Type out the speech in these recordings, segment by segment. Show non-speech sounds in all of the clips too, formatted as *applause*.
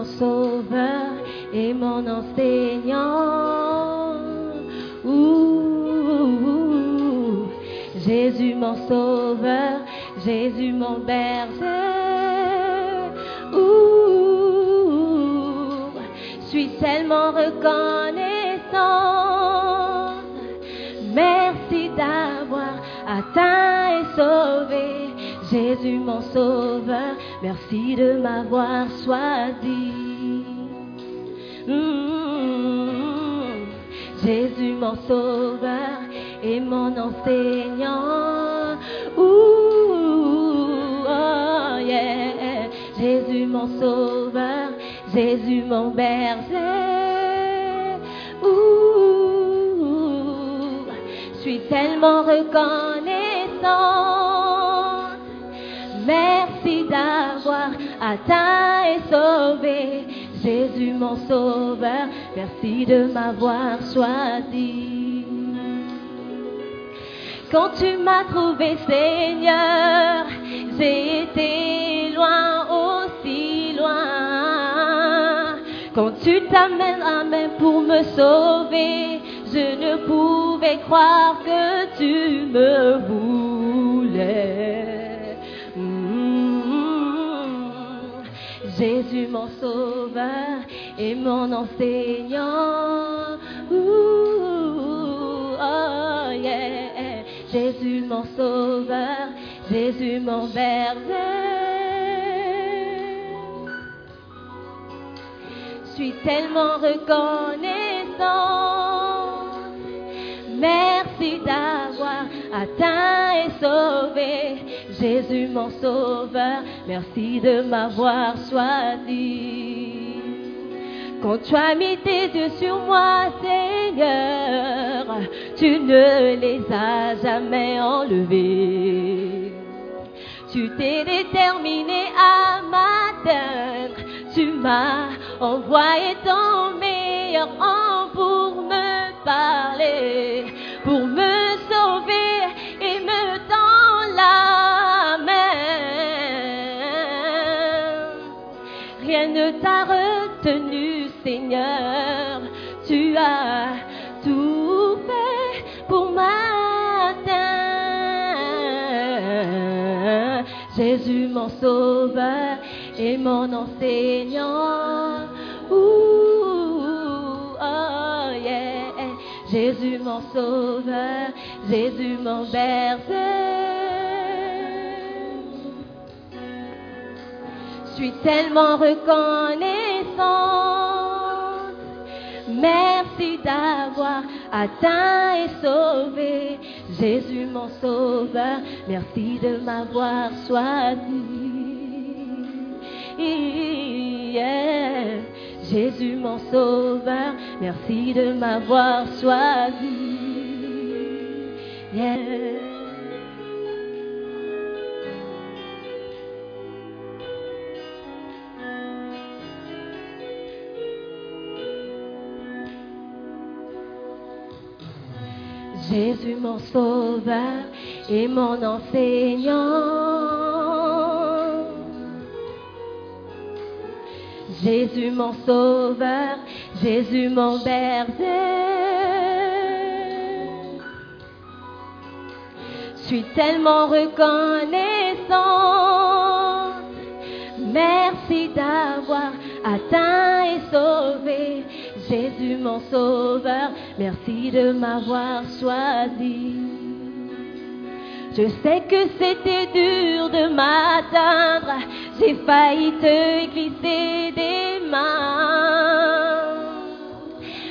Mon sauveur et mon enseignant. Jésus mon sauveur, Jésus mon berger. Ouh, suis tellement reconnaissant. Merci d'avoir atteint et sauvé. Jésus mon sauveur, merci de m'avoir choisi. Mm. Jésus mon sauveur et mon enseignant. Ouh, oh, yeah. Jésus mon sauveur, Jésus mon berger. Je suis tellement reconnaissant. D'avoir atteint et sauvé Jésus mon sauveur. Merci de m'avoir choisi. Quand tu m'as trouvé Seigneur, j'ai été loin, aussi loin. Quand tu t'amènes à main pour me sauver, je ne pouvais croire que tu me voulais. Jésus mon sauveur et mon enseignant. Oh yeah. Jésus mon sauveur, Jésus mon berger. Je suis tellement reconnaissant. Merci d'avoir atteint et sauvé Jésus mon sauveur. Merci de m'avoir choisi. Quand tu as mis tes yeux sur moi, Seigneur, tu ne les as jamais enlevés. Tu t'es déterminé à m'atteindre. Tu m'as envoyé ton meilleur en pour me parler, Seigneur. Tu as tout fait pour m'atteindre. Jésus mon sauveur et mon enseignant. Ouh, oh yeah. Jésus mon sauveur, Jésus mon berger. Je suis tellement reconnaissante. Merci d'avoir atteint et sauvé Jésus mon sauveur. Merci de m'avoir choisi. Yeah. Jésus mon sauveur, merci de m'avoir choisi. Yeah. Jésus mon sauveur et mon enseignant. Jésus mon sauveur, Jésus mon berger. Je suis tellement reconnaissante. Merci d'avoir atteint et sauvé Jésus mon sauveur. Merci de m'avoir choisi. Je sais que c'était dur de m'atteindre. J'ai failli te glisser des mains.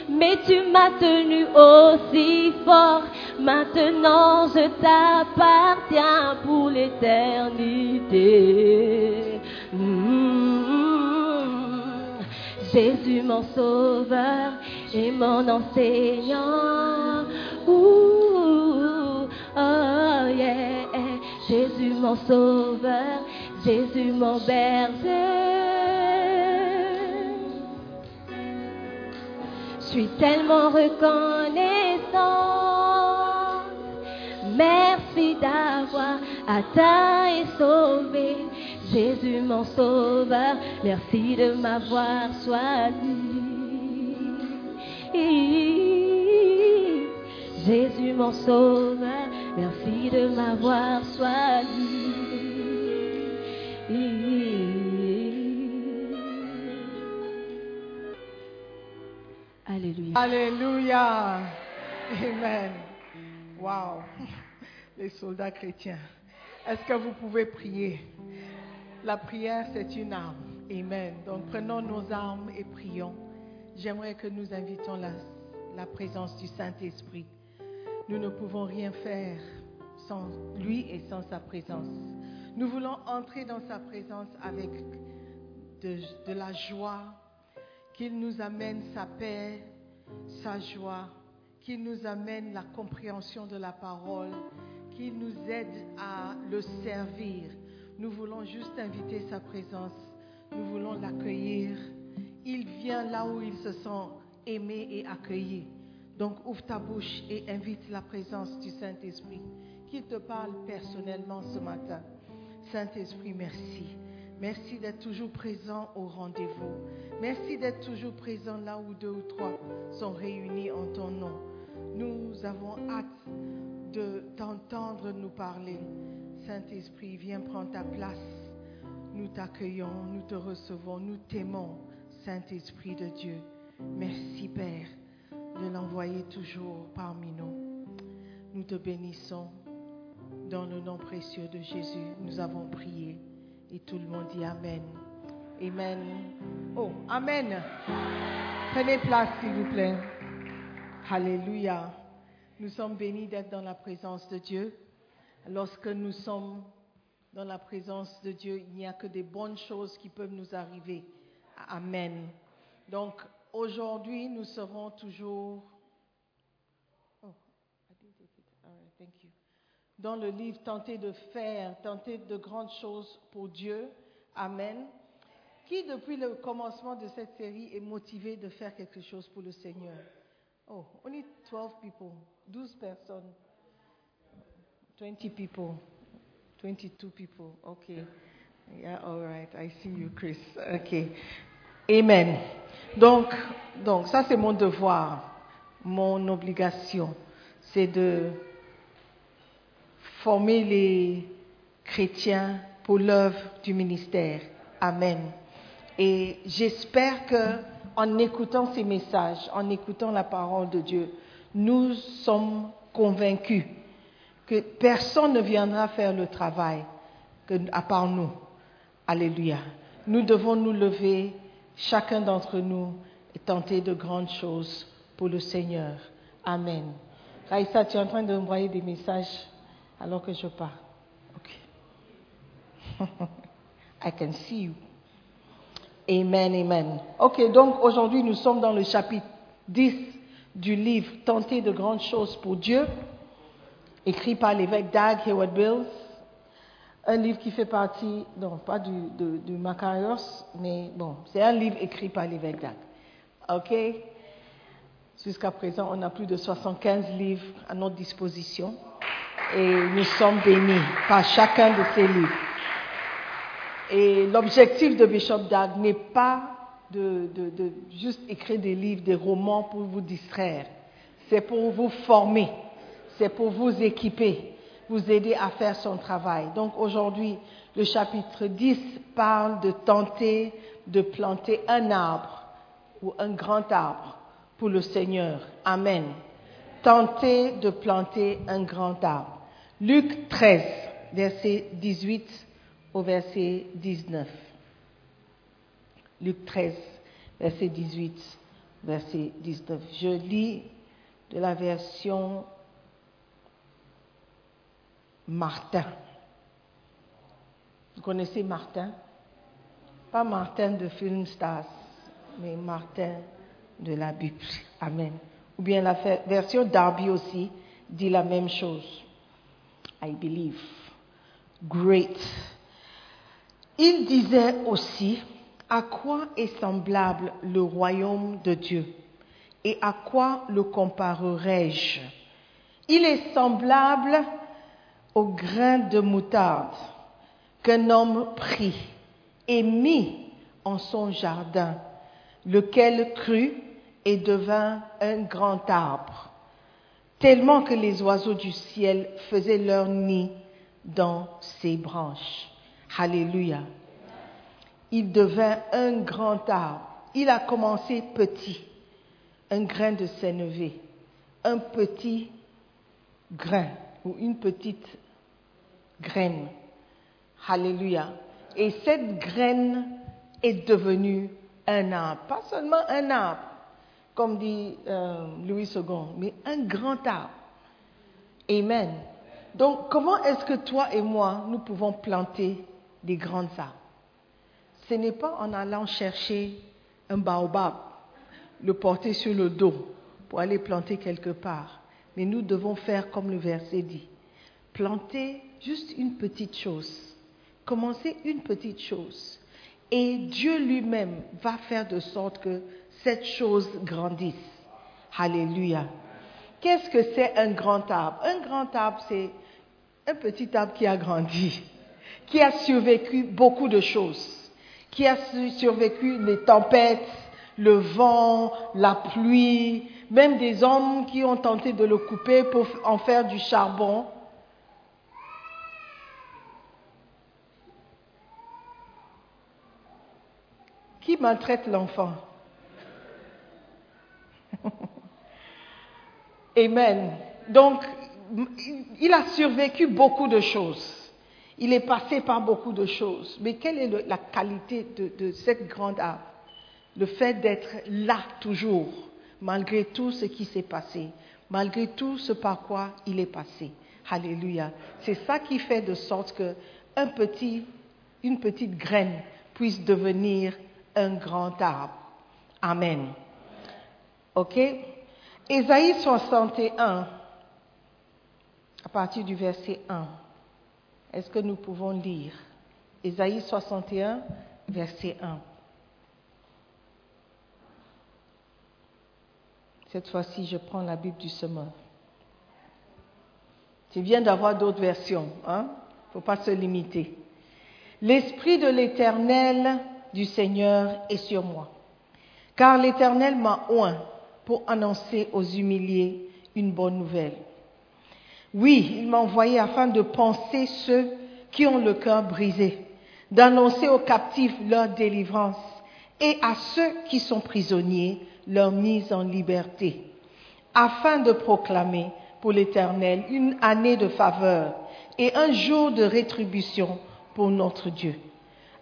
Mais tu m'as tenu aussi fort. Maintenant je t'appartiens pour l'éternité. Mm. Jésus mon sauveur et mon enseignant. Ouh, oh yeah. Jésus mon sauveur, Jésus mon berger. Je suis tellement reconnaissant. Merci d'avoir atteint et sauvé Jésus mon sauveur. Merci de m'avoir choisi. Jésus mon sauveur. Merci de m'avoir choisi. Alléluia. Alléluia. Amen. Wow. Les soldats chrétiens. Est-ce que vous pouvez prier? La prière, c'est une arme. Amen. Donc prenons nos armes et prions. J'aimerais que nous invitons la, présence du Saint-Esprit. Nous ne pouvons rien faire sans lui et sans sa présence. Nous voulons entrer dans sa présence avec de, de la joie, qu'il nous amène sa paix, sa joie, qu'il nous amène la compréhension de la parole, qu'il nous aide à le servir. Nous voulons juste inviter sa présence, nous voulons l'accueillir. Il vient là où il se sent aimé et accueilli. Donc ouvre ta bouche et invite la présence du Saint-Esprit, qu'il te parle personnellement ce matin. Saint-Esprit, merci. Merci d'être toujours présent au rendez-vous. Merci d'être toujours présent là où deux ou trois sont réunis en ton nom. Nous avons hâte de t'entendre nous parler. Saint-Esprit, viens prendre ta place. Nous t'accueillons, nous te recevons, nous t'aimons, Saint-Esprit de Dieu. Merci, Père, de l'envoyer toujours parmi nous. Nous te bénissons. Dans le nom précieux de Jésus, nous avons prié. Et tout le monde dit Amen. Amen. Oh, Amen. Prenez place, s'il vous plaît. Alléluia. Nous sommes bénis d'être dans la présence de Dieu. Lorsque nous sommes dans la présence de Dieu, il n'y a que des bonnes choses qui peuvent nous arriver. Amen. Donc, aujourd'hui, nous serons toujours oh, I didn't take it. All right, dans le livre Tenter de faire, tenter de grandes choses pour Dieu. Amen. Qui, depuis le commencement de cette série, est motivé de faire quelque chose pour le Seigneur? Oh, only 12 people, 12 personnes. 20 people, 22 people. Okay. Yeah, all right. I see you, Chris. Okay. Amen. Donc, donc ça c'est mon devoir, mon obligation, c'est de former les chrétiens pour l'œuvre du ministère. Amen. Et j'espère que en écoutant ces messages, en écoutant la parole de Dieu, nous sommes convaincus que personne ne viendra faire le travail que, à part nous. Alléluia. Nous devons nous lever, chacun d'entre nous, et tenter de grandes choses pour le Seigneur. Amen. Raïssa, tu es en train de m'envoyer des messages alors que je pars. Ok. *laughs* I can see you. Amen, amen. Ok, donc aujourd'hui nous sommes dans le chapitre 10 du livre Tenter de grandes choses pour Dieu, écrit par l'évêque Dag Heward Bills. Un livre qui fait partie, non pas du, de- Macarios, mais bon, c'est un livre écrit par l'évêque Dag. Ok? Jusqu'à présent, on a plus de 75 livres à notre disposition et nous sommes bénis par chacun de ces livres. Et l'objectif de Bishop Dag n'est pas de juste écrire des livres, des romans pour vous distraire. C'est pour vous former, c'est pour vous équiper, vous aider à faire son travail. Donc aujourd'hui, le chapitre 10 parle de tenter de planter un arbre ou un grand arbre pour le Seigneur. Amen. Tenter de planter un grand arbre. Luc 13, verset 18 au verset 19. Luc 13, verset 18, verset 19. Je lis de la version Martin. Vous connaissez Martin? Pas Martin de Film Stars, mais Martin de la Bible. Amen. Ou bien la version Darby aussi dit la même chose. I believe. Great. Il disait aussi, à quoi est semblable le royaume de Dieu? Et à quoi le comparerai-je Il est semblable au grain de moutarde qu'un homme prit et mit en son jardin, lequel crut et devint un grand arbre, tellement que les oiseaux du ciel faisaient leur nid dans ses branches. Alléluia. Il devint un grand arbre. Il a commencé petit, un grain de sénévé, un petit grain ou une petite graine. Alléluia. Et cette graine est devenue un arbre. Pas seulement un arbre, comme dit euh, Louis II, mais un grand arbre. Amen. Donc, comment est-ce que toi et moi, nous pouvons planter des grands arbres? Ce n'est pas en allant chercher un baobab, le porter sur le dos pour aller planter quelque part. Mais nous devons faire comme le verset dit. Planter juste une petite chose. Commencer une petite chose. Et Dieu lui-même va faire de sorte que cette chose grandisse. Alléluia. Qu'est-ce que c'est un grand arbre? Un grand arbre, c'est un petit arbre qui a grandi, qui a survécu beaucoup de choses, qui a su- survécu les tempêtes, le vent, la pluie, même des hommes qui ont tenté de le couper pour en faire du charbon. Qui maltraite l'enfant *laughs* Amen. Donc, il a survécu beaucoup de choses. Il est passé par beaucoup de choses. Mais quelle est la qualité de, cette grande arbre Le fait d'être là toujours, malgré tout ce qui s'est passé, malgré tout ce par quoi il est passé. Alléluia. C'est ça qui fait de sorte que un petit, une petite graine puisse devenir un grand arbre. Amen. OK? Ésaïe 61, à partir du verset 1. Est-ce que nous pouvons lire? Ésaïe 61, verset 1. Cette fois-ci, je prends la Bible du semeur. C'est bien d'avoir d'autres versions, hein? Il ne faut pas se limiter. L'Esprit de l'Éternel du Seigneur est sur moi, car l'Éternel m'a oint pour annoncer aux humiliés une bonne nouvelle. Oui, il m'a envoyé afin de penser ceux qui ont le cœur brisé, d'annoncer aux captifs leur délivrance et à ceux qui sont prisonniers leur mise en liberté, afin de proclamer pour l'Éternel une année de faveur et un jour de rétribution pour notre Dieu,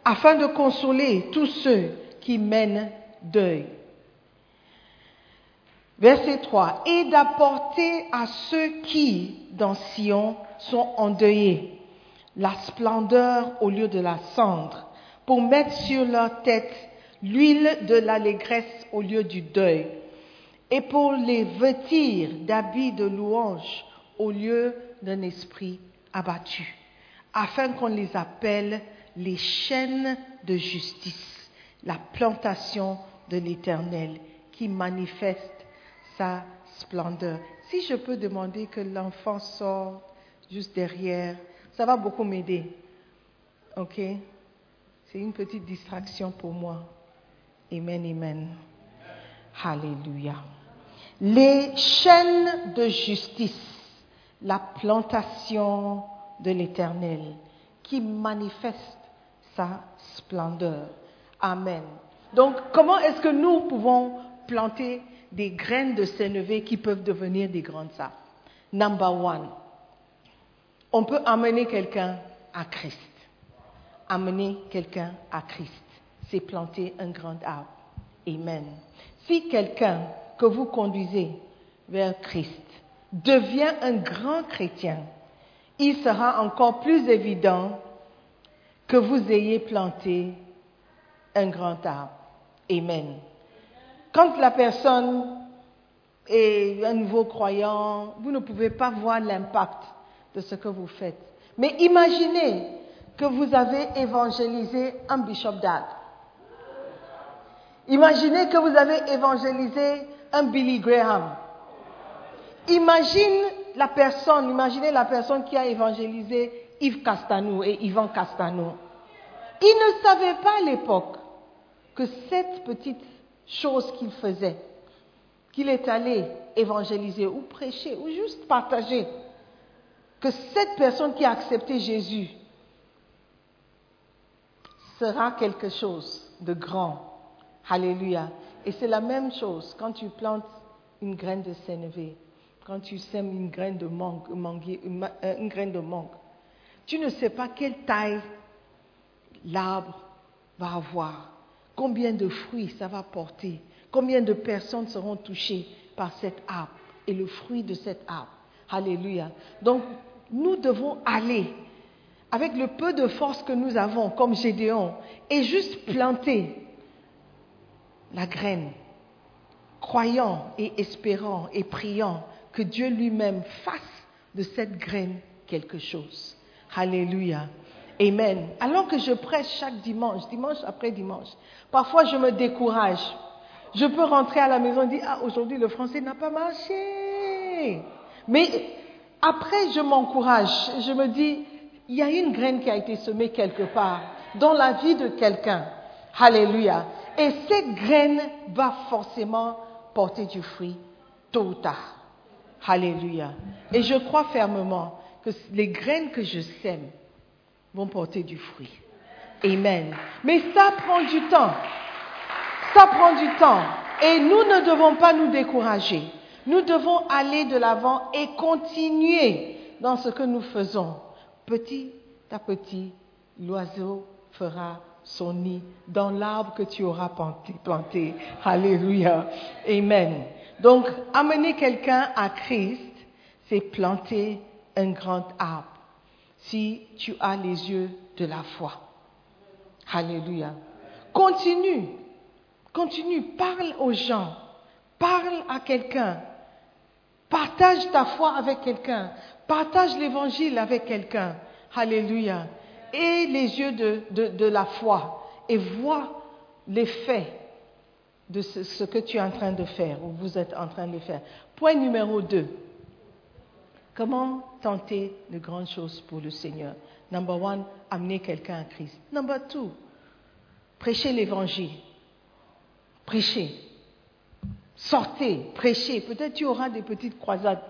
afin de consoler tous ceux qui mènent deuil. Verset 3. Et d'apporter à ceux qui, dans Sion, sont endeuillés, la splendeur au lieu de la cendre, pour mettre sur leur tête l'huile de l'allégresse au lieu du deuil, et pour les vêtir d'habits de louange au lieu d'un esprit abattu, afin qu'on les appelle les chaînes de justice, la plantation de l'Éternel qui manifeste sa splendeur. Si je peux demander que l'enfant sorte juste derrière, ça va beaucoup m'aider. OK? C'est une petite distraction pour moi. Amen, amen. Alléluia. Les chaînes de justice, la plantation de l'Éternel qui manifeste sa splendeur. Amen. Donc, comment est-ce que nous pouvons planter des graines de sénévé qui peuvent devenir des grandes arbres Number one, on peut amener quelqu'un à Christ. Amener quelqu'un à Christ, c'est planter un grand arbre. Amen. Si quelqu'un que vous conduisez vers Christ devient un grand chrétien, il sera encore plus évident que vous ayez planté un grand arbre. Amen. Quand la personne est un nouveau croyant, vous ne pouvez pas voir l'impact de ce que vous faites. Mais imaginez que vous avez évangélisé un bishop d'Ad. Imaginez que vous avez évangélisé un Billy Graham. Imagine la personne, imaginez la personne qui a évangélisé Yves Castanou et Yvan Castanou. Il ne savait pas à l'époque que cette petite chose qu'il faisait, qu'il est allé évangéliser ou prêcher ou juste partager, que cette personne qui a accepté Jésus sera quelque chose de grand. Alléluia. Et c'est la même chose quand tu plantes une graine de sénévé, quand tu sèmes une graine de mangue, euh, une graine de mangue. Tu ne sais pas quelle taille l'arbre va avoir, combien de fruits ça va porter, combien de personnes seront touchées par cet arbre et le fruit de cet arbre. Alléluia. Donc, nous devons aller avec le peu de force que nous avons, comme Gédéon, et juste planter la graine, croyant et espérant et priant que Dieu lui-même fasse de cette graine quelque chose. Alléluia. Amen. Alors que je prêche chaque dimanche, dimanche après dimanche, parfois je me décourage. Je peux rentrer à la maison et dire, ah, aujourd'hui le français n'a pas marché. Mais après, je m'encourage. Je me dis, il y a une graine qui a été semée quelque part dans la vie de quelqu'un. Alléluia. Et cette graine va forcément porter du fruit tôt ou tard. Alléluia. Et je crois fermement que les graines que je sème vont porter du fruit. Amen. Mais ça prend du temps. Ça prend du temps. Et nous ne devons pas nous décourager. Nous devons aller de l'avant et continuer dans ce que nous faisons. Petit à petit, l'oiseau fera son nid dans l'arbre que tu auras planté. Alléluia. Amen. Donc, amener quelqu'un à Christ, c'est planter un grand arbre. Si tu as les yeux de la foi. Alléluia. Continue. Continue. Parle aux gens. Parle à quelqu'un. Partage ta foi avec quelqu'un. Partage l'évangile avec quelqu'un. Alléluia et les yeux de, la foi et vois l'effet de ce, que tu es en train de faire ou vous êtes en train de faire. Point numéro deux. Comment tenter de grandes choses pour le Seigneur? Number one, amener quelqu'un à Christ. Number two, prêcher l'évangile. Prêcher. Sortez, prêchez. Peut-être tu auras des petites croisades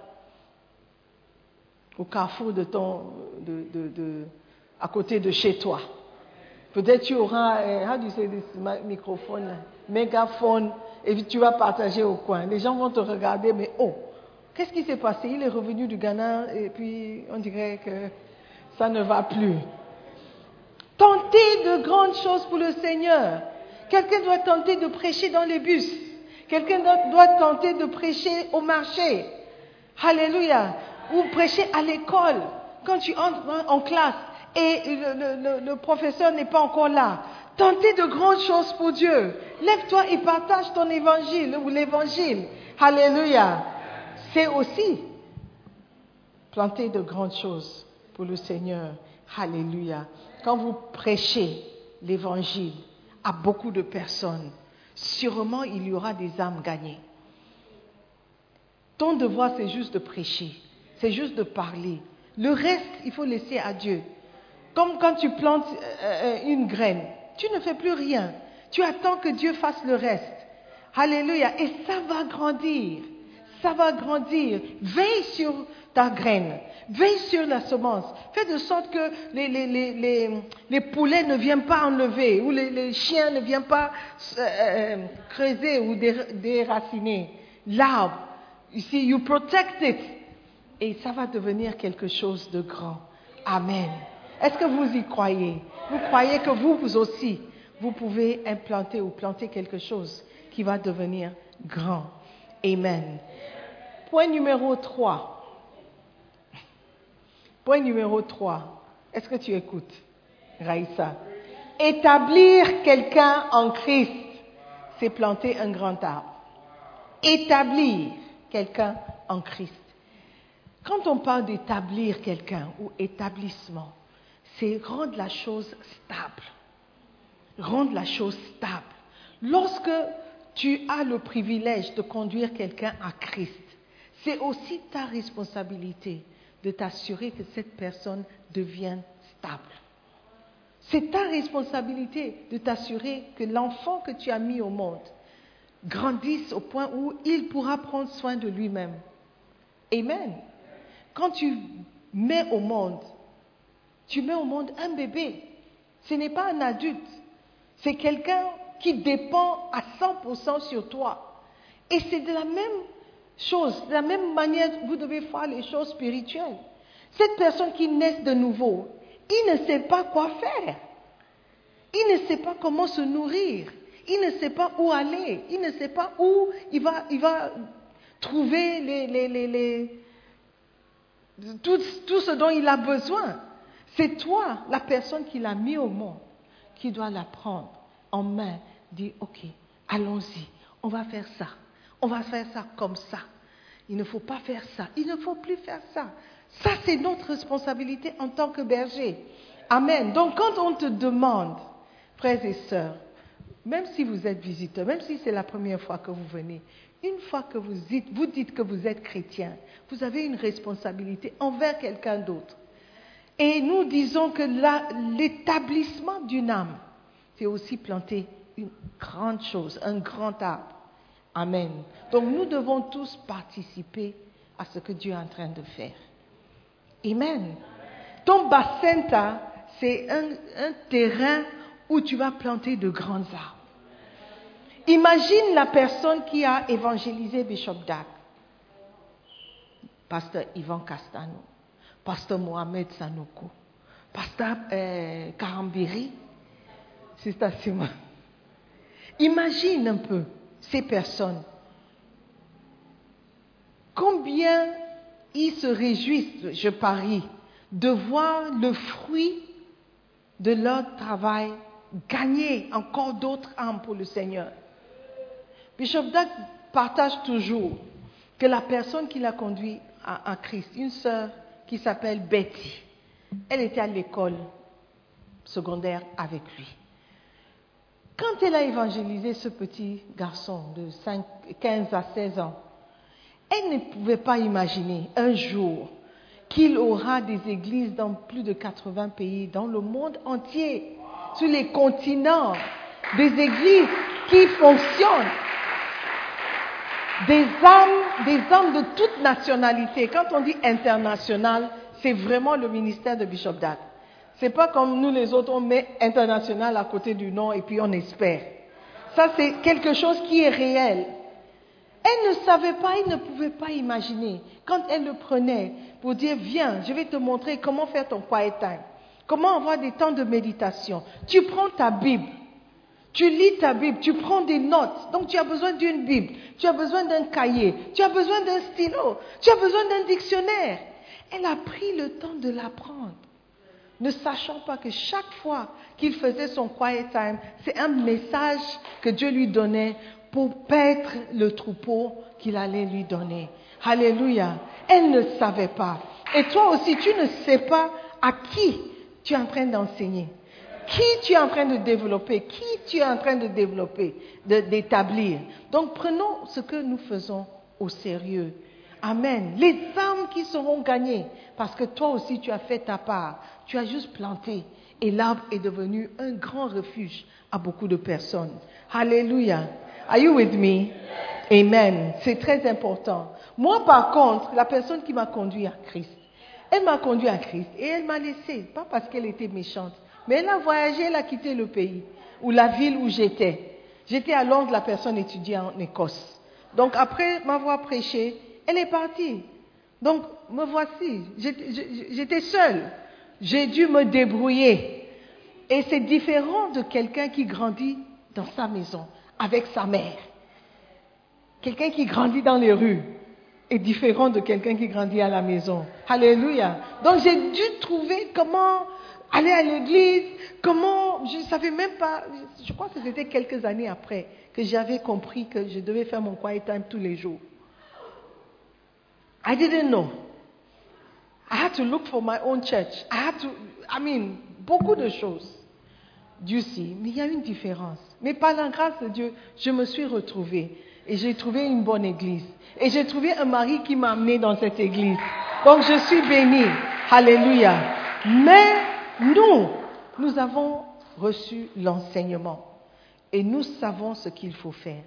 au carrefour de ton, de, à côté de chez toi. Peut-être tu auras, how do you say this? Microphone, mégaphone, et tu vas partager au coin. Les gens vont te regarder, mais oh, qu'est-ce qui s'est passé? Il est revenu du Ghana et puis on dirait que ça ne va plus. Tenter de grandes choses pour le Seigneur. Quelqu'un doit tenter de prêcher dans les bus. Quelqu'un doit tenter de prêcher au marché. Alléluia. Ou prêcher à l'école. Quand tu entres en classe, et le, professeur n'est pas encore là. Tentez de grandes choses pour Dieu. Lève-toi et partage ton évangile ou l'évangile. Alléluia. C'est aussi planter de grandes choses pour le Seigneur. Alléluia. Quand vous prêchez l'évangile à beaucoup de personnes, sûrement il y aura des âmes gagnées. Ton devoir, c'est juste de prêcher, c'est juste de parler. Le reste, il faut laisser à Dieu. Comme quand tu plantes euh, euh, une graine, tu ne fais plus rien. Tu attends que Dieu fasse le reste. Alléluia. Et ça va grandir. Ça va grandir. Veille sur ta graine. Veille sur la semence. Fais de sorte que les, les, les, les poulets ne viennent pas enlever ou les, chiens ne viennent pas euh, creuser ou déraciner l'arbre. Ici, you protect it. Et ça va devenir quelque chose de grand. Amen. Est-ce que vous y croyez? Vous croyez que vous, vous aussi, vous pouvez implanter ou planter quelque chose qui va devenir grand. Amen. Point numéro 3. Point numéro 3. Est-ce que tu écoutes, Raïssa? Établir quelqu'un en Christ, c'est planter un grand arbre. Établir quelqu'un en Christ. Quand on parle d'établir quelqu'un ou établissement, c'est rendre la chose stable. Rendre la chose stable. Lorsque tu as le privilège de conduire quelqu'un à Christ, c'est aussi ta responsabilité de t'assurer que cette personne devienne stable. C'est ta responsabilité de t'assurer que l'enfant que tu as mis au monde grandisse au point où il pourra prendre soin de lui-même. Amen. Quand tu mets au monde tu mets au monde un bébé. Ce n'est pas un adulte. C'est quelqu'un qui dépend à 100% sur toi. Et c'est de la même de la même manière vous devez faire les choses spirituelles. Cette personne qui naît de nouveau, il ne sait pas quoi faire. Il ne sait pas comment se nourrir. Il ne sait pas où aller. Il ne sait pas où il va, il va trouver tout, ce dont il a besoin. C'est toi, la personne qui l'a mis au monde, qui doit la prendre en main, dire, OK, allons-y, on va faire ça, on va faire ça comme ça. Il ne faut pas faire ça, il ne faut plus faire ça. Ça, c'est notre responsabilité en tant que berger. Amen. Donc, quand on te demande, frères et sœurs, même si vous êtes visiteur, même si c'est la première fois que vous venez, une fois que vous dites, vous dites que vous êtes chrétien, vous avez une responsabilité envers quelqu'un d'autre. Et nous disons que l'établissement d'une âme, c'est aussi planter une grande chose, un grand arbre. Amen. Donc nous devons tous participer à ce que Dieu est en train de faire. Amen. Ton bassin, c'est un, terrain où tu vas planter de grands arbres. Imagine la personne qui a évangélisé Bishop Dak, pasteur Ivan Castano pasteur Mohamed Sanoko, pasteur euh, Karambiri, c'est. Imagine un peu ces personnes. Combien ils se réjouissent, je parie, de voir le fruit de leur travail gagner encore d'autres âmes pour le Seigneur. Bishop Dag partage toujours que la personne qui l'a conduit à, à Christ, une sœur qui s'appelle Betty. Elle était à l'école secondaire avec lui. Quand elle a évangélisé ce petit garçon de 15 à 16 ans, elle ne pouvait pas imaginer un jour qu'il aura des églises dans plus de 80 pays, dans le monde entier, sur les continents, des églises qui fonctionnent, des âmes, des hommes de toute nationalité. Quand on dit international, c'est vraiment le ministère de Bishop Dag. C'est pas comme nous les autres, on met international à côté du nom et puis on espère. Ça, c'est quelque chose qui est réel. Elle ne savait pas, elle ne pouvait pas imaginer. Quand elle le prenait pour dire, viens, je vais te montrer comment faire ton quiet time. Comment avoir des temps de méditation. Tu prends ta Bible. Tu lis ta Bible, tu prends des notes. Donc tu as besoin d'une Bible, tu as besoin d'un cahier, tu as besoin d'un stylo, tu as besoin d'un dictionnaire. Elle a pris le temps de l'apprendre, ne sachant pas que chaque fois qu'il faisait son quiet time, c'est un message que Dieu lui donnait pour paître le troupeau qu'il allait lui donner. Alléluia. Elle ne savait pas. Et toi aussi, tu ne sais pas à qui tu es en train d'enseigner qui tu es en train de développer, qui tu es en train de développer, d'établir. Donc prenons ce que nous faisons au sérieux. Amen. Les âmes qui seront gagnées, parce que toi aussi tu as fait ta part. Tu as juste planté et l'arbre est devenu un grand refuge à beaucoup de personnes. Alléluia. Are you with me? Amen. C'est très important. Moi, par contre, la personne qui m'a conduit à Christ, elle m'a conduit à Christ et elle m'a laissé, pas parce qu'elle était méchante, mais elle a voyagé, elle a quitté le pays ou la ville où j'étais. J'étais à Londres, la personne étudiait en Écosse. Donc après m'avoir prêché, elle est partie. Donc me voici, j'étais seule. J'ai dû me débrouiller. Et c'est différent de quelqu'un qui grandit dans sa maison avec sa mère. Quelqu'un qui grandit dans les rues est différent de quelqu'un qui grandit à la maison. Alléluia. Donc j'ai dû trouver comment aller à l'église, comment, je ne savais même pas, je crois que c'était quelques années après que j'avais compris que je devais faire mon quiet time tous les jours. I didn't know. I had to look for my own church. I had to, I mean, beaucoup de choses. Dieu sait, mais il y a une différence. Mais par la grâce de Dieu, je me suis retrouvée et j'ai trouvé une bonne église. Et j'ai trouvé un mari qui m'a amené dans cette église. Donc je suis bénie. Alléluia. Mais nous, nous avons reçu l'enseignement et nous savons ce qu'il faut faire.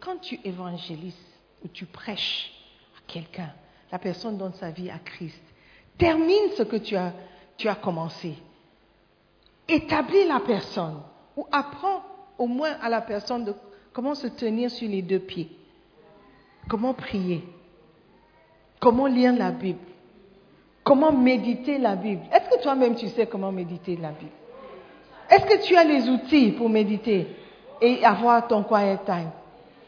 Quand tu évangélises ou tu prêches à quelqu'un, la personne donne sa vie à Christ, termine ce que tu as, tu as commencé. Établis la personne ou apprends au moins à la personne de comment se tenir sur les deux pieds, comment prier, comment lire la Bible, comment méditer la Bible. Est-ce que toi-même tu sais comment méditer la Bible? Est-ce que tu as les outils pour méditer et avoir ton quiet time?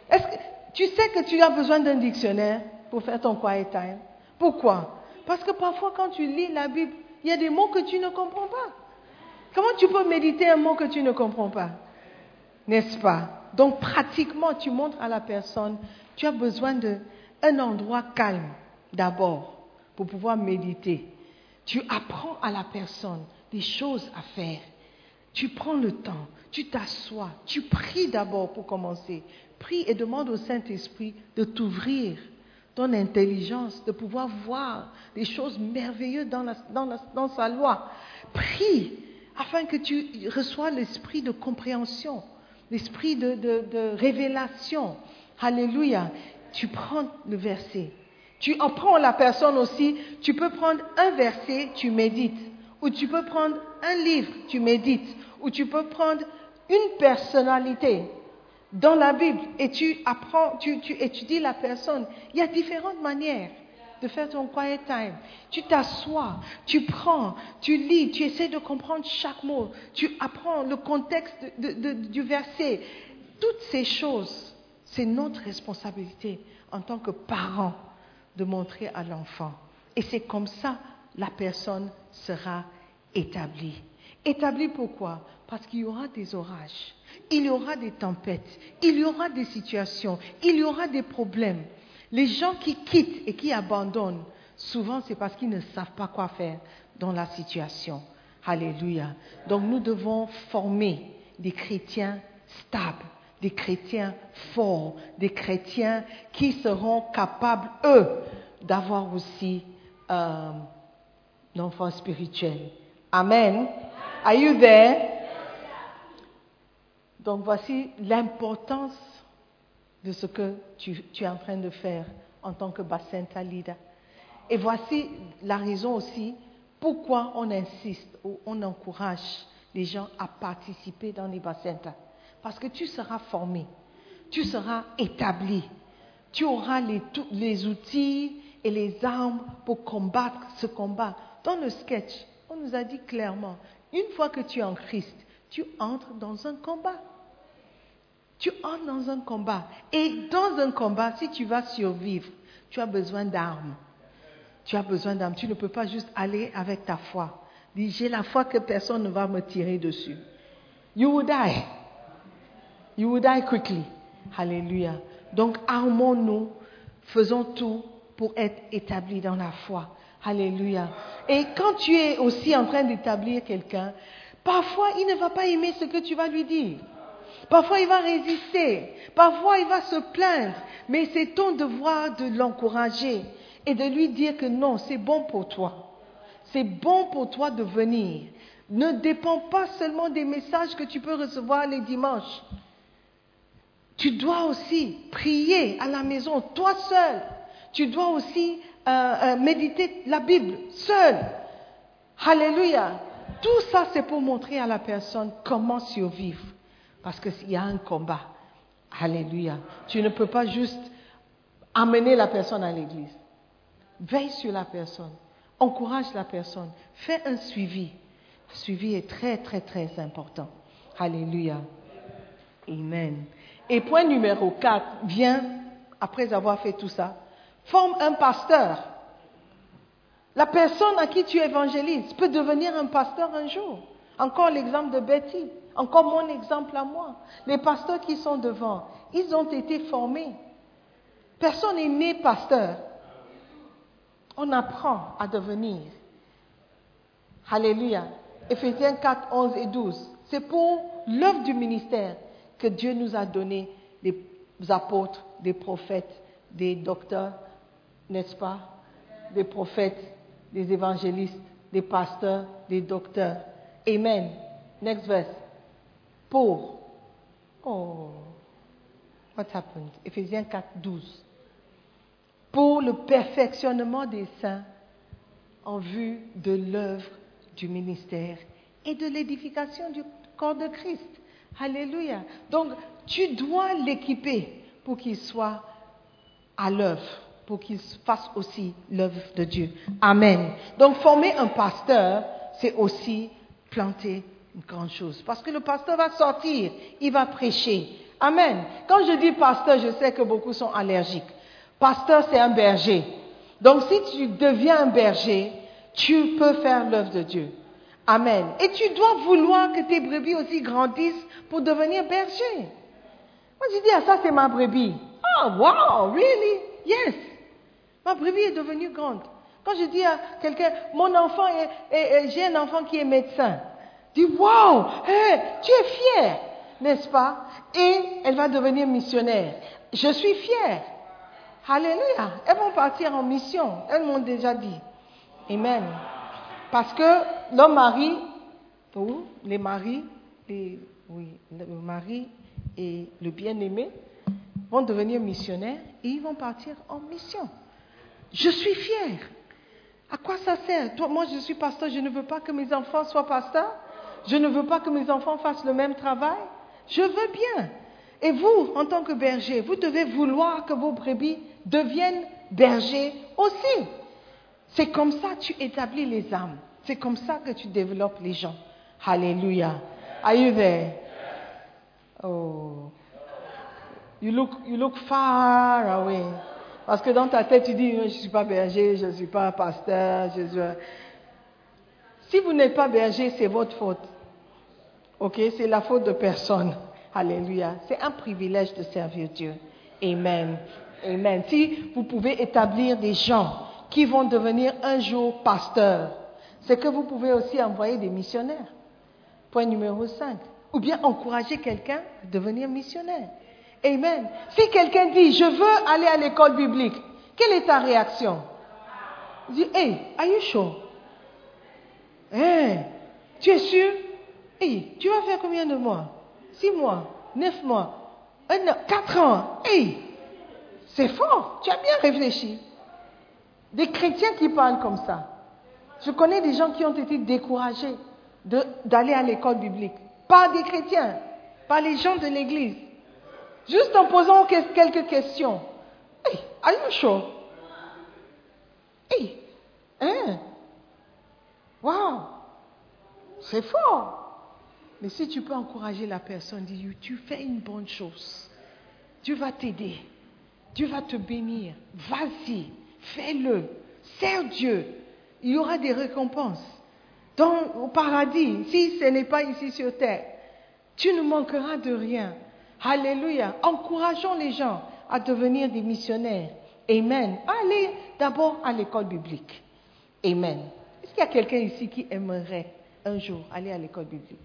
Est-ce que tu sais que tu as besoin d'un dictionnaire? Pour faire ton quiet time Pourquoi? Parce que parfois quand tu lis la Bible, il y a des mots que tu ne comprends pas. Comment tu peux méditer un mot que tu ne comprends pas? N'est-ce pas? Donc pratiquement, tu montres à la personne, tu as besoin d'un endroit calme d'abord pour pouvoir méditer. Tu apprends à la personne des choses à faire. Tu prends le temps, tu t'assois, tu pries d'abord pour commencer. Prie et demande au Saint-Esprit de t'ouvrir ton intelligence, de pouvoir voir des choses merveilleuses dans, sa loi. Prie afin que tu reçois l'esprit de compréhension, l'esprit de, de, révélation. Alléluia. Tu prends le verset. Tu apprends la personne aussi. Tu peux prendre un verset, tu médites. Ou tu peux prendre un livre, tu médites. Ou tu peux prendre une personnalité dans la Bible et tu apprends, tu, tu étudies la personne. Il y a différentes manières de faire ton quiet time. Tu t'assois, tu prends, tu lis, tu essaies de comprendre chaque mot, tu apprends le contexte du verset. Toutes ces choses, c'est notre responsabilité en tant que parents de montrer à l'enfant. Et c'est comme ça la personne sera établie. Établie pourquoi? Parce qu'il y aura des orages, il y aura des tempêtes, il y aura des situations, il y aura des problèmes. Les gens qui quittent et qui abandonnent, souvent c'est parce qu'ils ne savent pas quoi faire dans la situation. Alléluia. Donc nous devons former des chrétiens stables, des chrétiens forts, des chrétiens qui seront capables, eux, d'avoir aussi euh, un enfant spirituel. Amen. Are you there? Donc voici l'importance de ce que tu, es en train de faire en tant que bassin leader. Et voici la raison aussi pourquoi on insiste ou on encourage les gens à participer dans les bassins. Parce que tu seras formé, tu seras établi, tu auras les outils et les armes pour combattre ce combat. Dans le sketch, on nous a dit clairement, une fois que tu es en Christ, tu entres dans un combat. Tu entres dans un combat. Et dans un combat, si tu vas survivre, tu as besoin d'armes. Tu as besoin d'armes. Tu ne peux pas juste aller avec ta foi. Dis, j'ai la foi que personne ne va me tirer dessus. You will die. You will die quickly. Alléluia. Donc, armons-nous. Faisons tout pour être établis dans la foi. Alléluia. Et quand tu es aussi en train d'établir quelqu'un, parfois il ne va pas aimer ce que tu vas lui dire. Parfois, il va résister. Parfois, il va se plaindre. Mais c'est ton devoir de l'encourager et de lui dire que non, c'est bon pour toi. C'est bon pour toi de venir. Ne dépend pas seulement des messages que tu peux recevoir les dimanches. Tu dois aussi prier à la maison, toi seul. Tu dois aussi euh, euh, méditer la Bible seul. Alléluia. Tout ça, c'est pour montrer à la personne comment survivre. Parce qu'il y a un combat. Alléluia. Tu ne peux pas juste amener la personne à l'église. Veille sur la personne. Encourage la personne. Fais un suivi. Le suivi est très, très, très important. Alléluia. Amen. Et point numéro 4, viens, après avoir fait tout ça, forme un pasteur. La personne à qui tu évangélises peut devenir un pasteur un jour. Encore l'exemple de Betty, encore mon exemple à moi. Les pasteurs qui sont devant, ils ont été formés. Personne n'est né pasteur. On apprend à devenir. Alléluia. Ephésiens 4, 11 et 12. C'est pour l'œuvre du ministère que Dieu nous a donné des apôtres, des prophètes, des docteurs, n'est-ce pas? Des prophètes, des évangélistes, des pasteurs, des docteurs. Amen. Next verse. Oh. What happened? Ephésiens 4, 12. Pour le perfectionnement des saints en vue de l'œuvre du ministère et de l'édification du corps de Christ. Alléluia. Donc, tu dois l'équiper pour qu'il soit à l'œuvre, pour qu'il fasse aussi l'œuvre de Dieu. Amen. Donc, former un pasteur, c'est aussi planter une grande chose. Parce que le pasteur va sortir, il va prêcher. Amen. Quand je dis pasteur, je sais que beaucoup sont allergiques. Pasteur, c'est un berger. Donc, si tu deviens un berger, tu peux faire l'œuvre de Dieu. Amen. Et tu dois vouloir que tes brebis aussi grandissent pour devenir berger. Moi, je dis, ah, ça, c'est ma brebis. Oh, wow, really? Yes. Ma brebis est devenue grande. Quand je dis à quelqu'un, mon enfant est, j'ai un enfant qui est médecin, dis, wow, tu es fier, n'est-ce pas? Et elle va devenir missionnaire. Je suis fier. Alléluia. Elles vont partir en mission. Elles m'ont déjà dit. Amen. Parce que l'homme mari, ou les maris, oui, le mari et le bien-aimé vont devenir missionnaires et ils vont partir en mission. Je suis fière. À quoi ça sert? Moi, je suis pasteur, je ne veux pas que mes enfants soient pasteurs. Je ne veux pas que mes enfants fassent le même travail. Je veux bien. Et vous, en tant que berger, vous devez vouloir que vos brebis deviennent bergers aussi. C'est comme ça que tu établis les âmes. C'est comme ça que tu développes les gens. Alléluia. Are you there? Oh. You look, you look far away. Parce que dans ta tête, tu dis, je ne suis pas berger, je ne suis pas pasteur. Si vous n'êtes pas berger, c'est votre faute. Ok, c'est la faute de personne. Alléluia. C'est un privilège de servir Dieu. Amen. Amen. Si vous pouvez établir des gens qui vont devenir un jour pasteurs, c'est que vous pouvez aussi envoyer des missionnaires. Point numéro 5. Ou bien encourager quelqu'un à devenir missionnaire. Amen. Si quelqu'un dit, je veux aller à l'école biblique, quelle est ta réaction? Dis, hey, are you sure? Hey, Tu es sûr? Hey, tu vas faire combien de mois? Six mois, neuf mois, un quatre ans? Hey, c'est fort. Tu as bien réfléchi. Des chrétiens qui parlent comme ça. Je connais des gens qui ont été découragés d'aller à l'école biblique. Pas des chrétiens, pas les gens de l'église. Juste en posant quelques questions. Hey, are you sure? Hein? Wow, c'est fort. Mais si tu peux encourager la personne, dis tu fais une bonne chose. Dieu va t'aider. Dieu va te bénir. Vas-y, fais-le. Sers Dieu. Il y aura des récompenses. Dans, au paradis, si ce n'est pas ici sur terre, tu ne manqueras de rien. Alléluia. Encourageons les gens à devenir des missionnaires. Amen. Allez d'abord à l'école biblique. Amen. Est-ce qu'il y a quelqu'un ici qui aimerait un jour aller à l'école biblique?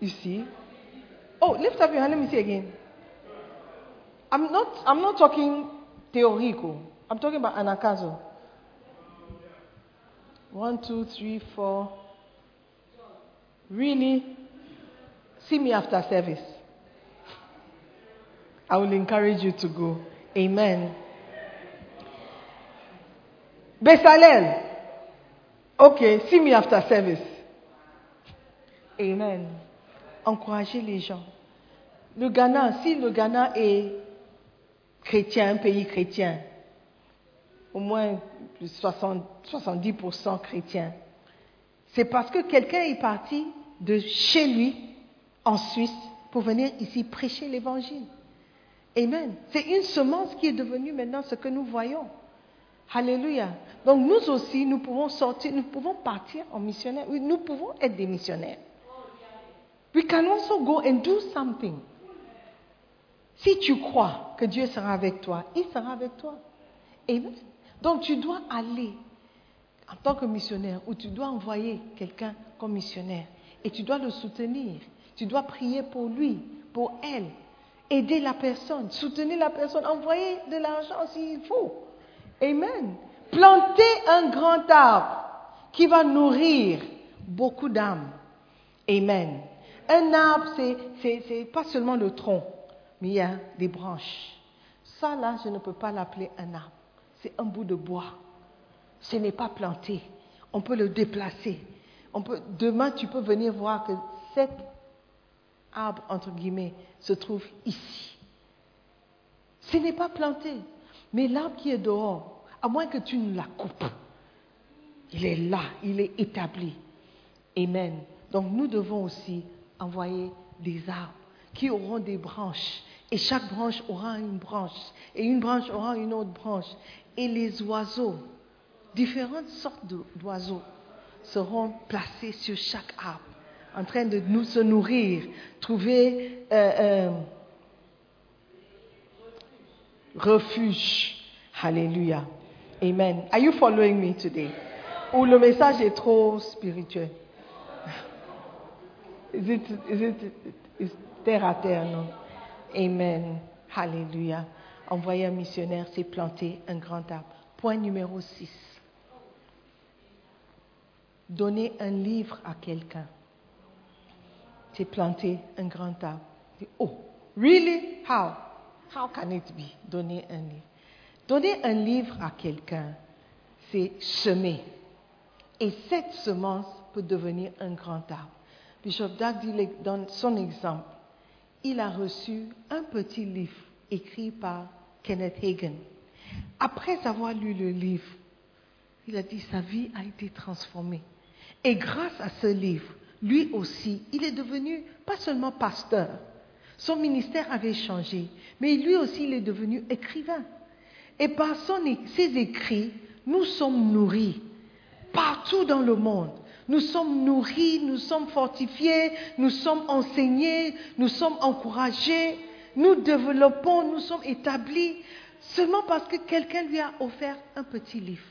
Ici. Oh, lift up your hand. Let me see again. I'm not, I'm not talking theorical. I'm talking about anakazo. One, two, three, four. Really? See me after service. I will encourage you to go. Amen. Besalel. Okay, see me after service. Amen. Encouragez les gens. Le Ghana, si le Ghana est chrétien, un pays chrétien, au moins 60, 70% chrétien, c'est parce que quelqu'un est parti de chez lui, en Suisse, pour venir ici prêcher l'évangile. Amen. C'est une semence qui est devenue maintenant ce que nous voyons. Alléluia. Donc nous aussi, nous pouvons sortir, nous pouvons partir en missionnaire. Oui, nous pouvons être des missionnaires. We can also go and do something. Si tu crois que Dieu sera avec toi, il sera avec toi. Amen. Donc tu dois aller en tant que missionnaire ou tu dois envoyer quelqu'un comme missionnaire et tu dois le soutenir. Tu dois prier pour lui, pour elle, aider la personne, soutenir la personne, envoyer de l'argent s'il faut. Amen. Planter un grand arbre qui va nourrir beaucoup d'âmes. Amen. Un arbre, c'est pas seulement le tronc, mais il y a des branches. Ça, là, je ne peux pas l'appeler un arbre. C'est un bout de bois. Ce n'est pas planté. On peut le déplacer. On peut, demain, tu peux venir voir que cet arbre, entre guillemets, se trouve ici. Ce n'est pas planté. Mais l'arbre qui est dehors, à moins que tu ne la coupes, il est là, il est établi. Amen. Donc nous devons aussi envoyer des arbres qui auront des branches. Et chaque branche aura une branche. Et une branche aura une autre branche. Et les oiseaux, différentes sortes d'oiseaux, seront placés sur chaque arbre, en train de nous se nourrir, trouver euh, euh, refuge. Alléluia. Amen. Are you following me today? Ou le message est trop spirituel? Is it, is it, terre à terre, non? Amen. Alléluia. Envoyer un missionnaire, c'est planter un grand arbre. Point numéro 6. Donner un livre à quelqu'un, c'est planter un grand arbre. Oh, really? How? How can it be? Donner un livre. Donner un livre à quelqu'un, c'est semer. Et cette semence peut devenir un grand arbre. Bishop dit dans son exemple, il a reçu un petit livre écrit par Kenneth Hagan. Après avoir lu le livre, il a dit sa vie a été transformée. Et grâce à ce livre, lui aussi, il est devenu pas seulement pasteur, son ministère avait changé, mais lui aussi, il est devenu écrivain. Et par ses écrits, nous sommes nourris partout dans le monde. Nous sommes nourris, nous sommes fortifiés, nous sommes enseignés, nous sommes encouragés, nous développons, nous sommes établis seulement parce que quelqu'un lui a offert un petit livre.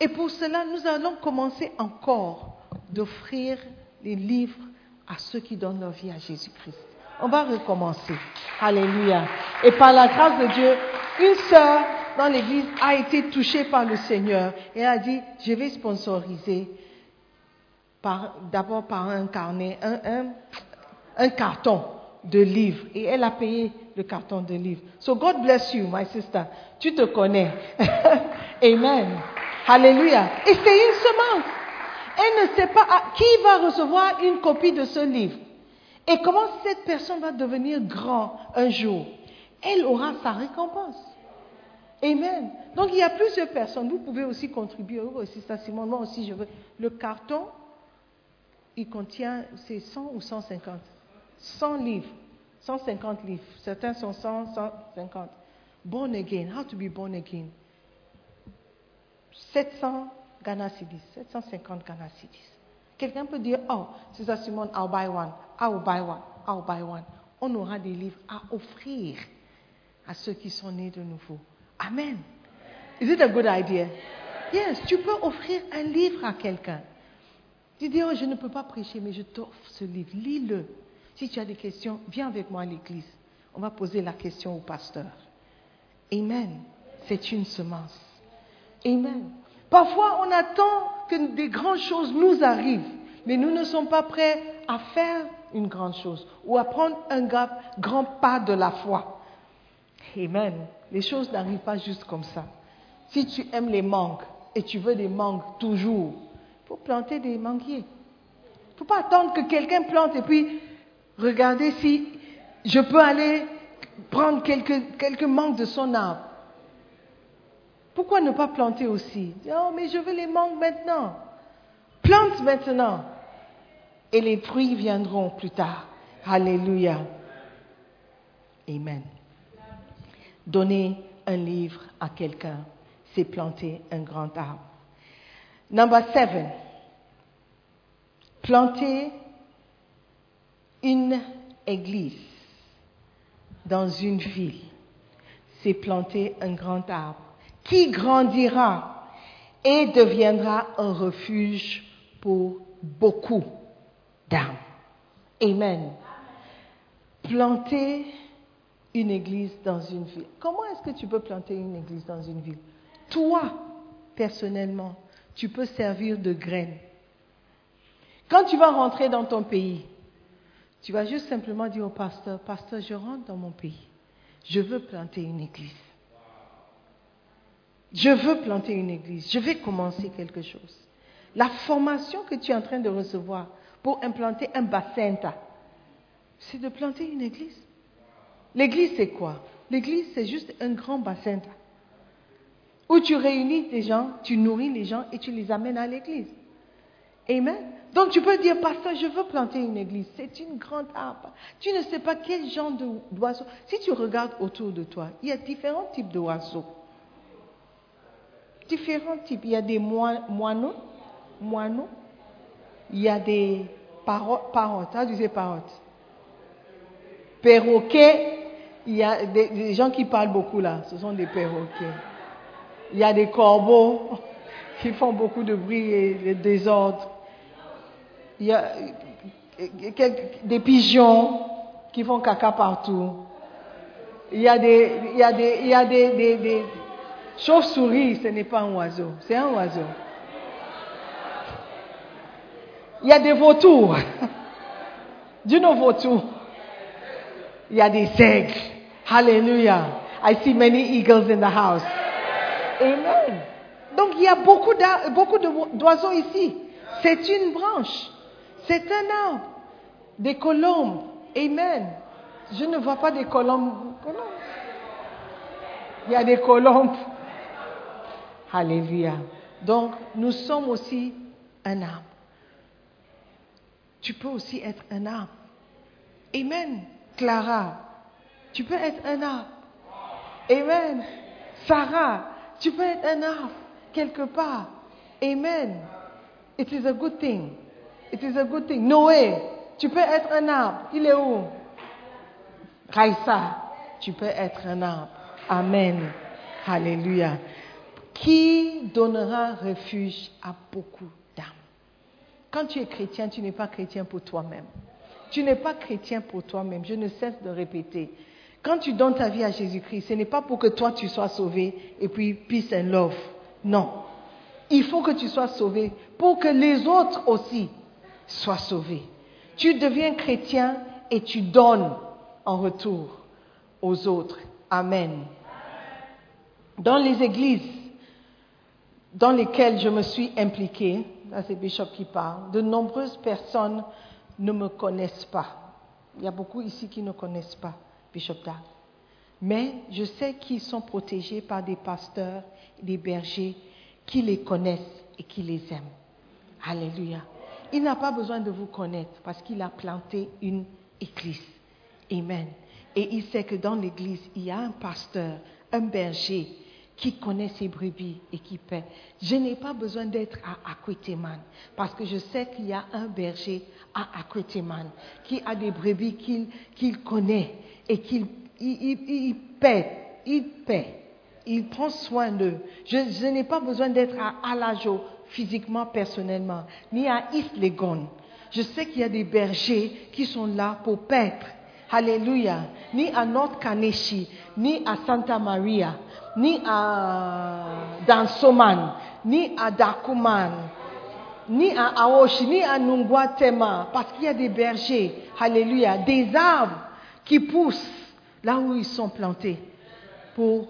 Et pour cela, nous allons commencer encore d'offrir les livres à ceux qui donnent leur vie à Jésus-Christ. On va recommencer. Alléluia. Et par la grâce de Dieu, une sœur dans l'église a été touchée par le Seigneur et a dit, je vais sponsoriser d'abord par un carnet, un, carton de livres. Et elle a payé le carton de livres. So God bless you, my sister. Tu te connais. *laughs* Amen. Alléluia. Et c'est une semence. Elle ne sait pas qui va recevoir une copie de ce livre. Et comment cette personne va devenir grand un jour? Elle aura sa récompense. Amen. Donc il y a plusieurs personnes. Vous pouvez aussi contribuer. Vous aussi, ça, Simon. Moi aussi, je veux. Le carton, il contient, c'est 100 ou 150 100 livres. 150 livres. Certains sont 100, 150. Born again. How to be born again? 700 Ghana Cedis. 750 Ghana Cedis. Quelqu'un peut dire, oh, c'est Simone, I'll buy one. I'll buy one. I'll buy one. On aura des livres à offrir à ceux qui sont nés de nouveau. Amen. Is it a good idea? Yes, tu peux offrir un livre à quelqu'un. Tu dis, oh, je ne peux pas prêcher, mais je t'offre ce livre. Lis-le. Si tu as des questions, viens avec moi à l'église. On va poser la question au pasteur. Amen. C'est une semence. Amen. Parfois, on attend que des grandes choses nous arrivent, mais nous ne sommes pas prêts à faire une grande chose ou à prendre un grand pas de la foi. Amen. Les choses n'arrivent pas juste comme ça. Si tu aimes les mangues et tu veux des mangues toujours, faut planter des manguiers. Il ne faut pas attendre que quelqu'un plante et puis regarder si je peux aller prendre quelques, quelques mangues de son arbre. Pourquoi ne pas planter aussi? Oh, mais je veux les mangues maintenant. Plante maintenant. Et les fruits viendront plus tard. Alléluia. Amen. Donner un livre à quelqu'un, c'est planter un grand arbre. Number seven. Planter une église dans une ville, c'est planter un grand arbre qui grandira et deviendra un refuge pour beaucoup d'âmes. Amen. Planter une église dans une ville. Comment est-ce que tu peux planter une église dans une ville? Toi, personnellement, tu peux servir de graine. Quand tu vas rentrer dans ton pays, tu vas juste simplement dire au pasteur, pasteur, je rentre dans mon pays. Je veux planter une église. Je veux planter une église. Je vais commencer quelque chose. La formation que tu es en train de recevoir pour implanter un bassin, c'est de planter une église. L'église, c'est quoi? L'église, c'est juste un grand bassin où tu réunis des gens, tu nourris les gens et tu les amènes à l'église. Amen. Donc tu peux dire, pasteur, je veux planter une église. C'est une grande arbre. Tu ne sais pas quel genre d'oiseau. Si tu regardes autour de toi, il y a différents types d'oiseaux. Différents types. Il y a des moineaux, moineaux. Il y a des parottes. parottes. How do parottes? Perroquets. Il y a des, gens qui parlent beaucoup là. Ce sont des perroquets. Il y a des corbeaux *laughs* qui font beaucoup de bruit et de désordre. Il y a des pigeons qui font caca partout. Il y a des, il y a des, il y a des, chauves-souris, ce n'est pas un oiseau, c'est un oiseau. Il y a des vautours. *laughs* Du know vautours? Il y a des aigles. Hallelujah. I see many eagles in the house. Amen. Donc il y a beaucoup d'oiseaux ici. C'est une branche. C'est un arbre. Des colombes. Amen. Je ne vois pas des colombes. Il y a des colombes. Alléluia. Donc, nous sommes aussi un arbre. Tu peux aussi être un arbre. Amen. Clara, tu peux être un arbre. Amen. Sarah, tu peux être un arbre quelque part. Amen. It is a good thing. It is a good thing. Noé, tu peux être un arbre. Il est où? Raïssa, tu peux être un arbre. Amen. Alléluia. Qui donnera refuge à beaucoup d'âmes? Quand tu es chrétien, tu n'es pas chrétien pour toi-même. Tu n'es pas chrétien pour toi-même. Je ne cesse de répéter. Quand tu donnes ta vie à Jésus-Christ, ce n'est pas pour que toi tu sois sauvé et puis peace and love. Non. Il faut que tu sois sauvé pour que les autres aussi sois sauvé. Tu deviens chrétien et tu donnes en retour aux autres. Amen. Dans les églises dans lesquelles je me suis impliquée, là c'est Bishop qui parle, de nombreuses personnes ne me connaissent pas. Il y a beaucoup ici qui ne connaissent pas Bishop Dag. Mais je sais qu'ils sont protégés par des pasteurs, des bergers qui les connaissent et qui les aiment. Alléluia. Il n'a pas besoin de vous connaître parce qu'il a planté une église. Amen. Et il sait que dans l'église, il y a un pasteur, un berger qui connaît ses brebis et qui paie. Je n'ai pas besoin d'être à Aquiteman parce que je sais qu'il y a un berger à Aquiteman qui a des brebis qu'il connaît et qu'il il, paie, il paie, il prend soin d'eux. Je, n'ai pas besoin d'être à Alajo physiquement, personnellement, ni à East Legon. Je sais qu'il y a des bergers qui sont là pour paître. Alléluia. Ni à North Kaneshi, ni à Santa Maria, ni à Dansoman, ni à Dakuman, ni à Aoshi, ni à Nungwatema, parce qu'il y a des bergers, alléluia, des arbres qui poussent là où ils sont plantés pour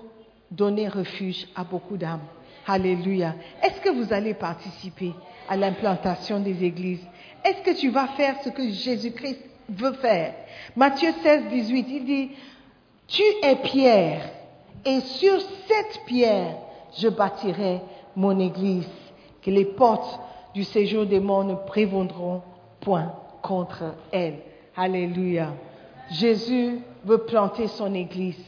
donner refuge à beaucoup d'âmes. Alléluia. Est-ce que vous allez participer à l'implantation des églises? Est-ce que tu vas faire ce que Jésus-Christ veut faire Matthieu 16, 18, il dit, tu es pierre, et sur cette pierre, je bâtirai mon église, que les portes du séjour des morts ne prévaudront point contre elle. Alléluia. Jésus veut planter son église.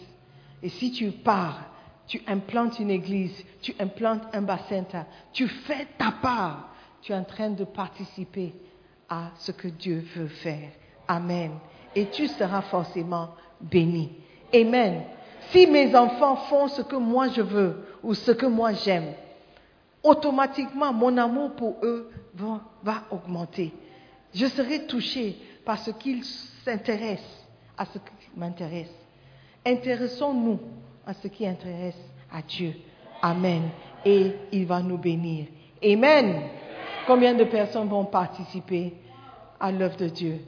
Et si tu pars, tu implantes une église, tu implantes un bassin, tu fais ta part, tu es en train de participer à ce que Dieu veut faire. Amen. Et tu seras forcément béni. Amen. Si mes enfants font ce que moi je veux ou ce que moi j'aime, automatiquement mon amour pour eux va, augmenter. Je serai touché par ce qu'ils s'intéressent à ce qui m'intéresse. Intéressons-nous à ce qui intéresse à Dieu. Amen. Et il va nous bénir. Amen. Combien de personnes vont participer à l'œuvre de Dieu?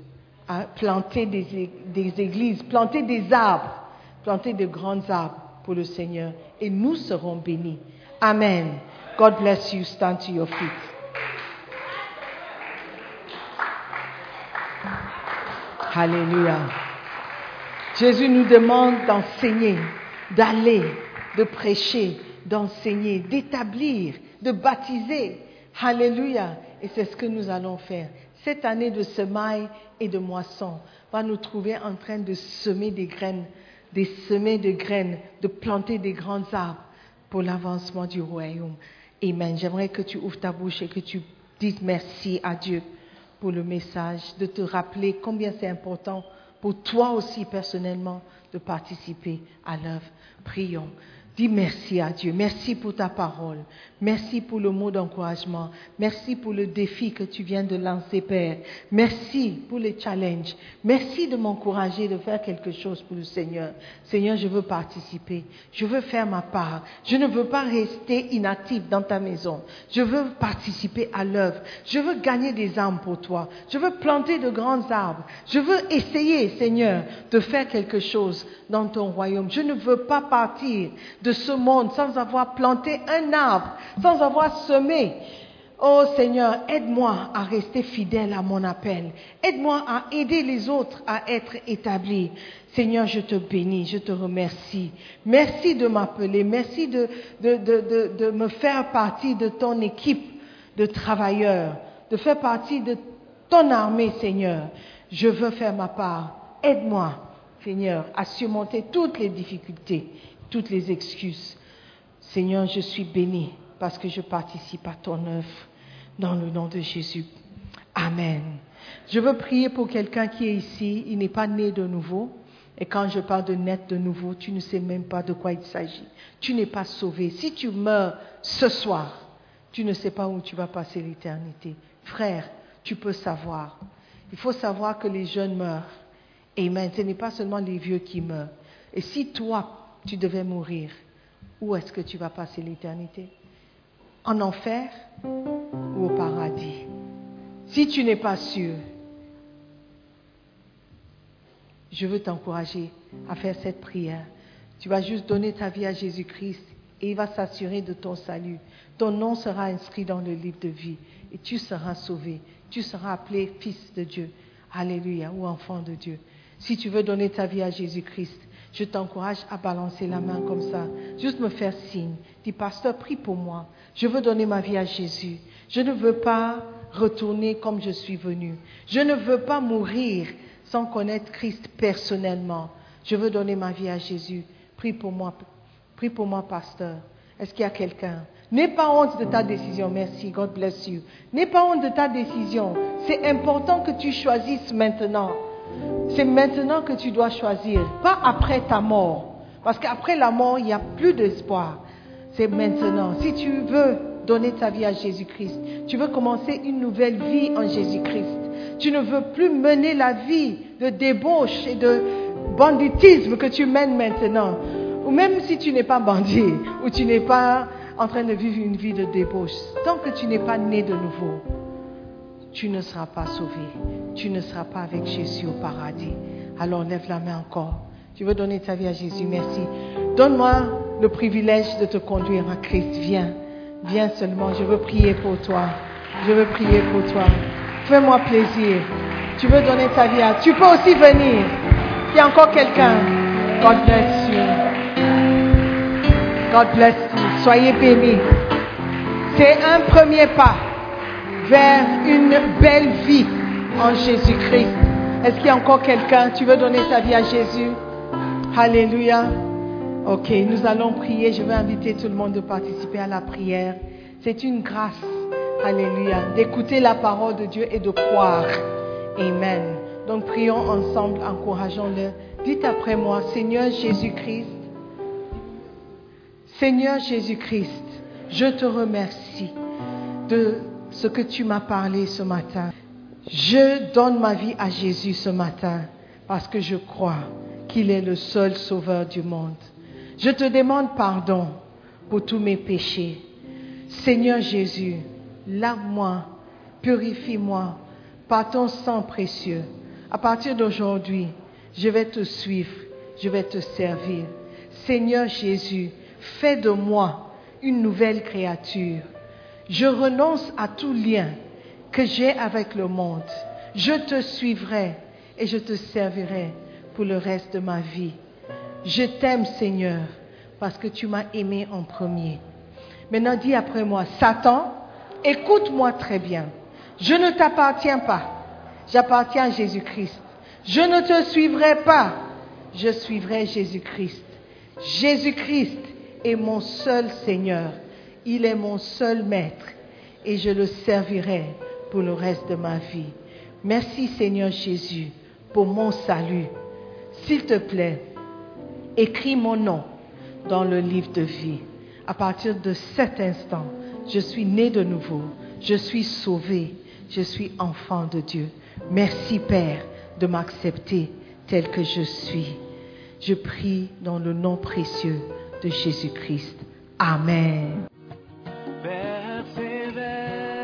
À planter des, églises, planter des arbres, planter de grands arbres pour le Seigneur. Et nous serons bénis. Amen. God bless you. Stand to your feet. Alléluia. Jésus nous demande d'enseigner, d'aller, de prêcher, d'enseigner, d'établir, de baptiser. Alléluia. Et c'est ce que nous allons faire. Cette année de semaille et de moisson va nous trouver en train de semer des graines, des semer de graines, de planter des grands arbres pour l'avancement du royaume. Amen. J'aimerais que tu ouvres ta bouche et que tu dises merci à Dieu pour le message, de te rappeler combien c'est important pour toi aussi personnellement de participer à l'œuvre. Prions. Dis merci à Dieu. Merci pour ta parole. Merci pour le mot d'encouragement. Merci pour le défi que tu viens de lancer, Père. Merci pour les challenges. Merci de m'encourager de faire quelque chose pour le Seigneur. Seigneur, je veux participer. Je veux faire ma part. Je ne veux pas rester inactif dans ta maison. Je veux participer à l'œuvre. Je veux gagner des âmes pour toi. Je veux planter de grands arbres. Je veux essayer, Seigneur, de faire quelque chose dans ton royaume. Je ne veux pas partir de ce monde sans avoir planté un arbre, sans avoir semé. Oh Seigneur, aide-moi à rester fidèle à mon appel. Aide-moi à aider les autres à être établis. Seigneur, je te bénis, je te remercie. Merci de m'appeler. Merci de, de, me faire partie de ton équipe de travailleurs, de faire partie de ton armée, Seigneur. Je veux faire ma part. Aide-moi, Seigneur, à surmonter toutes les difficultés toutes les excuses. Seigneur, je suis béni parce que je participe à ton œuvre dans le nom de Jésus. Amen. Je veux prier pour quelqu'un qui est ici, il n'est pas né de nouveau. Et quand je parle de naître de nouveau, tu ne sais même pas de quoi il s'agit. Tu n'es pas sauvé. Si tu meurs ce soir, tu ne sais pas où tu vas passer l'éternité. Frère, tu peux savoir. Il faut savoir que les jeunes meurent. Amen. Ce n'est pas seulement les vieux qui meurent. Et si toi, tu devais mourir, où est-ce que tu vas passer l'éternité? En enfer ou au paradis? Si tu n'es pas sûr, je veux t'encourager à faire cette prière. Tu vas juste donner ta vie à Jésus-Christ et il va s'assurer de ton salut. Ton nom sera inscrit dans le livre de vie et tu seras sauvé. Tu seras appelé fils de Dieu. Alléluia, ou enfant de Dieu. Si tu veux donner ta vie à Jésus-Christ, je t'encourage à balancer la main comme ça. Juste me faire signe. Dis, pasteur, prie pour moi. Je veux donner ma vie à Jésus. Je ne veux pas retourner comme je suis venu. Je ne veux pas mourir sans connaître Christ personnellement. Je veux donner ma vie à Jésus. Prie pour moi. Prie pour moi, pasteur. Est-ce qu'il y a quelqu'un? N'aie pas honte de ta décision. Merci. God bless you. N'aie pas honte de ta décision. C'est important que tu choisisses maintenant. C'est maintenant que tu dois choisir, pas après ta mort. Parce qu'après la mort, il n'y a plus d'espoir. C'est maintenant. Si tu veux donner ta vie à Jésus-Christ. Tu veux commencer une nouvelle vie en Jésus-Christ. Tu ne veux plus mener la vie de débauche et de banditisme que tu mènes maintenant. Ou même si tu n'es pas bandit, ou tu n'es pas en train de vivre une vie de débauche, tant que tu n'es pas né de nouveau, tu ne seras pas sauvé. Tu ne seras pas avec Jésus au paradis. Alors lève la main encore. Tu veux donner ta vie à Jésus, merci. Donne-moi le privilège de te conduire à Christ. Viens, viens seulement. Je veux prier pour toi. Je veux prier pour toi. Fais-moi plaisir. Tu veux donner ta vie à... Tu peux aussi venir. Il y a encore quelqu'un. God bless you. God bless you. Soyez bénis. C'est un premier pas vers une belle vie en Jésus-Christ. Est-ce qu'il y a encore quelqu'un? Tu veux donner ta vie à Jésus? Alléluia. Ok, nous allons prier. Je veux inviter tout le monde de participer à la prière. C'est une grâce, alléluia, d'écouter la parole de Dieu et de croire. Amen. Donc prions ensemble, encourageons-le. Dites après moi, Seigneur Jésus-Christ, Seigneur Jésus-Christ, je te remercie de ce que tu m'as parlé ce matin. Je donne ma vie à Jésus ce matin parce que je crois qu'il est le seul sauveur du monde. Je te demande pardon pour tous mes péchés. Seigneur Jésus, lave-moi, purifie-moi par ton sang précieux. À partir d'aujourd'hui, je vais te suivre, je vais te servir. Seigneur Jésus, fais de moi une nouvelle créature. Je renonce à tout lien que j'ai avec le monde. Je te suivrai et je te servirai pour le reste de ma vie. Je t'aime Seigneur parce que tu m'as aimé en premier. Maintenant dis après moi, Satan, écoute-moi très bien. Je ne t'appartiens pas. J'appartiens à Jésus-Christ. Je ne te suivrai pas. Je suivrai Jésus-Christ. Jésus-Christ est mon seul Seigneur. Il est mon seul maître et je le servirai pour le reste de ma vie. Merci Seigneur Jésus pour mon salut. S'il te plaît, écris mon nom dans le livre de vie. À partir de cet instant, je suis né de nouveau, je suis sauvé, je suis enfant de Dieu. Merci Père de m'accepter tel que je suis. Je prie dans le nom précieux de Jésus-Christ. Amen.